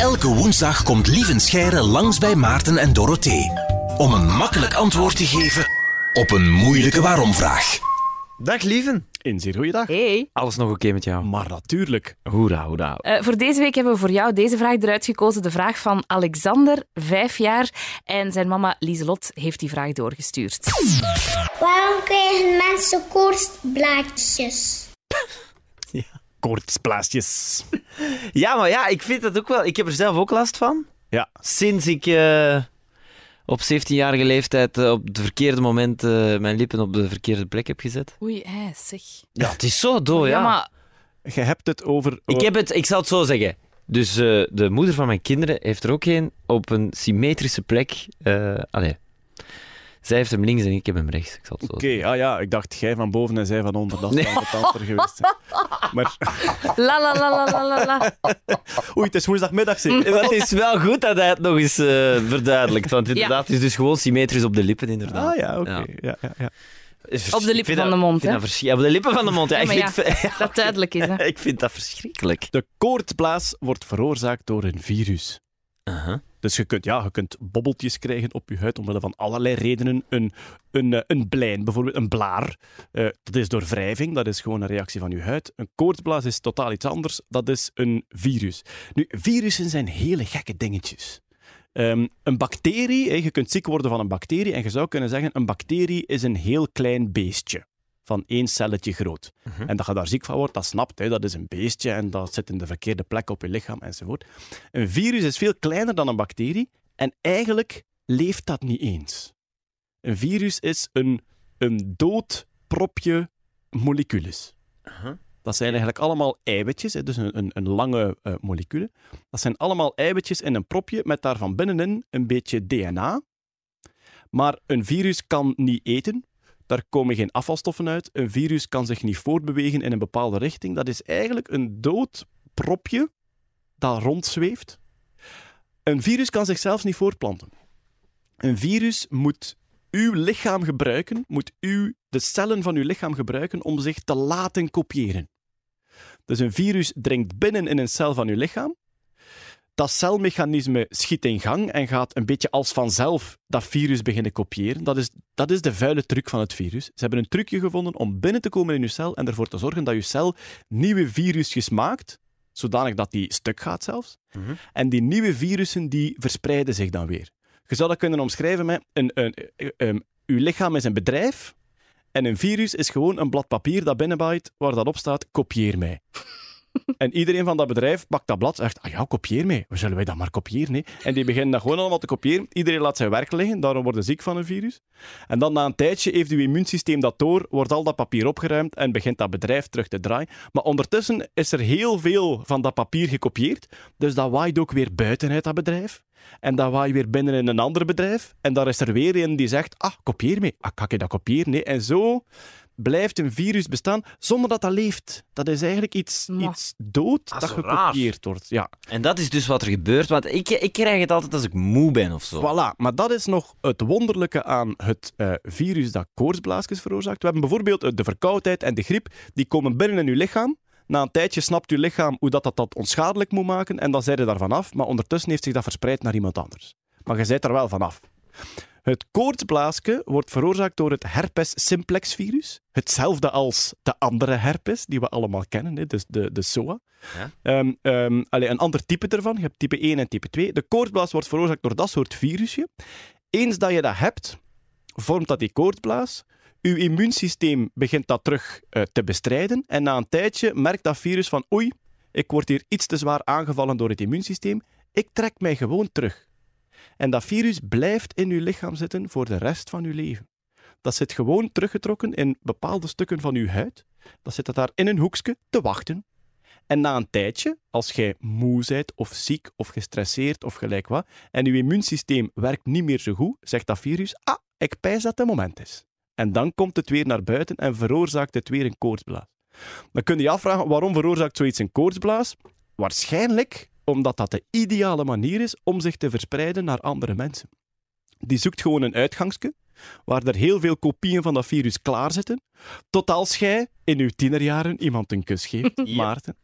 Elke woensdag komt Lieven Scheire langs bij Maarten en Dorothee. Om een makkelijk antwoord te geven op een moeilijke waarom-vraag. Dag lieven. In zeer goeiedag. Hey. Alles nog oké met jou? Maar natuurlijk. Hoera, hoera. Eh, voor deze week hebben we voor jou deze vraag eruit gekozen. De vraag van Alexander, vijf jaar. En zijn mama Lieselot heeft die vraag doorgestuurd. Waarom krijgen mensen koortsblaadjes? Koortsplaatjes. Ja, maar ja, ik vind dat ook wel... Ik heb er zelf ook last van. Ja. Sinds ik eh, op 17-jarige leeftijd eh, op het verkeerde moment eh, mijn lippen op de verkeerde plek heb gezet. Oei, zeg. Ja, het is zo dood, ja. ja, maar Je hebt het over... Ik heb het... Ik zal het zo zeggen. Dus eh, de moeder van mijn kinderen heeft er ook een op een symmetrische plek. eh allee. Zij heeft hem links en ik heb hem rechts. Oké, ah ja, ik dacht jij van boven en zij van onder. Dat is Nee. dan het antwoord geweest. Maar la la la la la la oei, het is woensdagmiddag, zeg. zeggen. Maar het is wel goed dat hij het nog eens eh, verduidelijkt. Want inderdaad, het is dus gewoon symmetrisch op de lippen, inderdaad. Ah ja, oké. Ja. Ja. Ja, ja, Op de lippen van dat- de mond, ik vind hè? dat verschri- Op de lippen van de mond, ja. Ja, vind, Dat duidelijk is, hè. ik vind dat verschrikkelijk. De koortsblaas wordt veroorzaakt door een virus. Uh-huh. Dus je kunt, ja, je kunt bobbeltjes krijgen op je huid omwille van allerlei redenen. Een, een, eh, een blijn, bijvoorbeeld een blaar. Eh, dat is door wrijving, dat is gewoon een reactie van je huid. Een koortsblaas is totaal iets anders, dat is een virus. Nu, virussen zijn hele gekke dingetjes. Ehm, een bacterie, je kunt ziek worden van een bacterie en je zou kunnen zeggen, een bacterie is een heel klein beestje. Van één celletje groot. En dat je daar ziek van wordt, dat snapt. Hè. Dat is een beestje en dat zit in de verkeerde plek op je lichaam enzovoort. Een virus is veel kleiner dan een bacterie en eigenlijk leeft dat niet eens. Een virus is een, een dood propje molecules. Dat zijn eigenlijk allemaal eiwitjes, dus een, een, een lange eh, molecule. Dat zijn allemaal eiwitjes in een propje met daar van binnenin een beetje DNA. Maar een virus kan niet eten. Daar komen geen afvalstoffen uit. Een virus kan zich niet voortbewegen in een bepaalde richting. Dat is eigenlijk een dood propje dat rondzweeft. Een virus kan zichzelf niet voortplanten. Een virus moet uw lichaam gebruiken, moet u de cellen van uw lichaam gebruiken om zich te laten kopiëren. Dus een virus dringt binnen in een cel van uw lichaam. Dat celmechanisme schiet in gang en gaat een beetje als vanzelf dat virus beginnen kopiëren. Dat is, dat is de vuile truc van het virus. Ze hebben een trucje gevonden om binnen te komen in uw cel en ervoor te zorgen dat uw cel nieuwe virusjes maakt, zodanig dat die stuk gaat zelfs. En die nieuwe virussen die verspreiden zich dan weer. Je zou dat kunnen omschrijven met een, een, een, een- uw lichaam is een bedrijf en een virus is gewoon een blad papier dat binnenbijt waar dat op staat, kopieer mij. En iedereen van dat bedrijf pakt dat blad en zegt, ah ja, kopieer mij. Hoe zullen wij dat maar kopiëren? hè? En die beginnen dat gewoon allemaal te kopiëren. Iedereen laat zijn werk liggen, daarom worden ziek van een virus. En dan na een tijdje heeft uw immuunsysteem dat door, wordt al dat papier opgeruimd en begint dat bedrijf terug te draaien. Maar ondertussen is er heel veel van dat papier gekopieerd, dus dat waait ook weer buiten uit dat bedrijf. En dan waai je weer binnen in een ander bedrijf. En daar is er weer een die zegt, ah, kopieer mee. Ah, kan ik dat kopiëren? Nee. En zo blijft een virus bestaan zonder dat dat leeft. Dat is eigenlijk iets, Ma. iets dood Dat dat, gekopieerd wordt. Ja, En dat is dus wat er gebeurt, want ik, ik krijg het altijd als ik moe ben of zo. voilà. Maar dat is nog het wonderlijke aan het eh, virus dat koortsblaasjes veroorzaakt. We hebben bijvoorbeeld eh, de verkoudheid en de griep. Die komen binnen in uw lichaam. Na een tijdje snapt uw lichaam hoe dat, dat, dat onschadelijk moet maken en dan zijn er daar vanaf. Maar ondertussen heeft zich dat verspreid naar iemand anders. Maar je bent er wel vanaf. Het koortsblaasje wordt veroorzaakt door het herpes simplex virus. Hetzelfde als de andere herpes die we allemaal kennen, hè, dus de, de SOA. Ja. Ehm, ehm, allee, een ander type ervan. Je hebt type 1 en type 2. De koortsblaas wordt veroorzaakt door dat soort virusje. Eens dat je dat hebt, vormt dat die koortsblaas. Uw immuunsysteem begint dat terug eh, te bestrijden. En na een tijdje merkt dat virus van oei, ik word hier iets te zwaar aangevallen door het immuunsysteem. Ik trek mij gewoon terug. En dat virus blijft in uw lichaam zitten voor de rest van uw leven. Dat zit gewoon teruggetrokken in bepaalde stukken van uw huid. Dat zit dat daar in een hoekje te wachten. En na een tijdje, als jij moe bent of ziek of gestresseerd of gelijk wat, en uw immuunsysteem werkt niet meer zo goed, zegt dat virus, ah, ik pijs dat het moment is. En dan komt het weer naar buiten en veroorzaakt het weer een koortsblaas. Dan kun je je afvragen, waarom veroorzaakt zoiets een koortsblaas? Waarschijnlijk omdat dat de ideale manier is om zich te verspreiden naar andere mensen. Die zoekt gewoon een uitgangsje, waar er heel veel kopieën van dat virus klaar zitten, tot als jij in uw tienerjaren iemand een kus geeft, Maarten.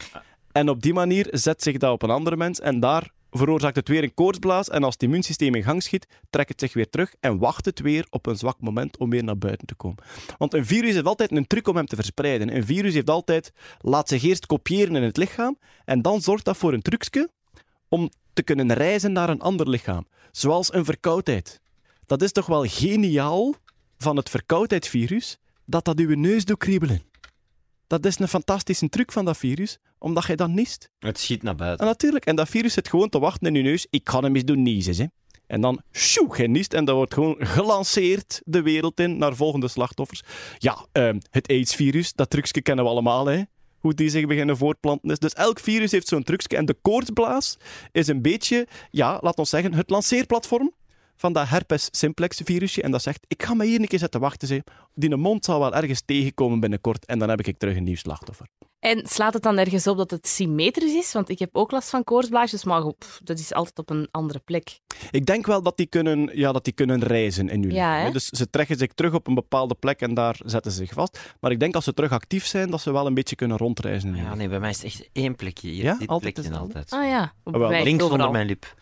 En op die manier zet zich dat op een andere mens en daar veroorzaakt het weer een koortsblaas en als het immuunsysteem in gang schiet, trekt het zich weer terug en wacht het weer op een zwak moment om weer naar buiten te komen. Want een virus heeft altijd een truc om hem te verspreiden. Een virus heeft altijd, laat zich eerst kopiëren in het lichaam en dan zorgt dat voor een trucje om te kunnen reizen naar een ander lichaam. Zoals een verkoudheid. Dat is toch wel geniaal van het verkoudheidsvirus, dat dat uw neus doet kriebelen. Dat is een fantastische truc van dat virus, omdat je dat niest. Het schiet naar En buiten. natuurlijk, en dat virus zit gewoon te wachten in je neus. Ik ga hem eens doen niezen. Hè. En dan, sjoe, je niest en dat wordt gewoon gelanceerd de wereld in naar volgende slachtoffers. Ja, ehm, het AIDS-virus, dat trucje kennen we allemaal, hè. Hoe die zich beginnen voortplanten is. Dus elk virus heeft zo'n trucje. En de koortsblaas is een beetje, ja, laat ons zeggen, het lanceerplatform van dat herpes simplex virusje. En dat zegt, ik ga me hier een keer zitten wachten. Zeg. Die mond zal wel ergens tegenkomen binnenkort. En dan heb ik terug een nieuw slachtoffer. En slaat het dan ergens op dat het symmetrisch is? Want ik heb ook last van koortsblaasjes, maar goed, dat is altijd op een andere plek. Ik denk wel dat die kunnen, ja, dat die kunnen reizen in je Ja? Dus ze trekken zich terug op een bepaalde plek en daar zetten ze zich vast. Maar ik denk als ze terug actief zijn, dat ze wel een beetje kunnen rondreizen. in Ja, nee, bij mij is het echt één plekje hier. Ja? Dit Altijd plekje altijd. Ah ja, wel, Wij Links overal. onder mijn lip.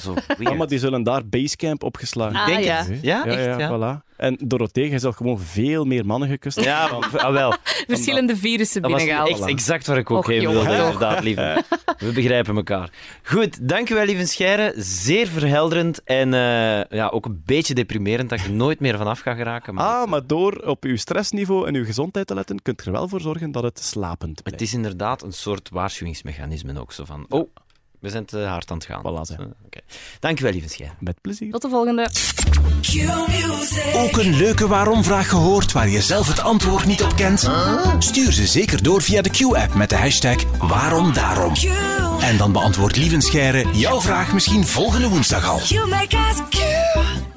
Zo Ja, weird. maar die zullen daar Basecamp opgeslagen Ah, Denk ja. het. Ja, ja, echt, ja, ja. voilà. En Dorothee, je zal gewoon veel meer mannen gekust Ja, ah, wel. Verschillende virussen Dat was binnengehaald. echt exact waar ik ook heen wilde, inderdaad, lieve. We begrijpen elkaar. Goed, dankjewel, lieve Scheire. Zeer verhelderend en eh, ja, ook een beetje deprimerend dat ik er nooit meer vanaf ga geraken. Maar Ah, maar door op uw stressniveau en uw gezondheid te letten, kunt je er wel voor zorgen dat het slapend het blijft. is inderdaad een soort waarschuwingsmechanisme ook. Zo van, oh, we zijn te hard aan het gaan. Voilà. Eh, oké. Dankjewel, lieve Scheire. Met plezier. Tot de volgende. Ook een leuke waarom-vraag gehoord waar je zelf het antwoord niet op kent? Stuur ze zeker door via de Q-app met de hashtag waarom daarom. En dan beantwoordt Lievenscheire jouw vraag misschien volgende woensdag al. You make us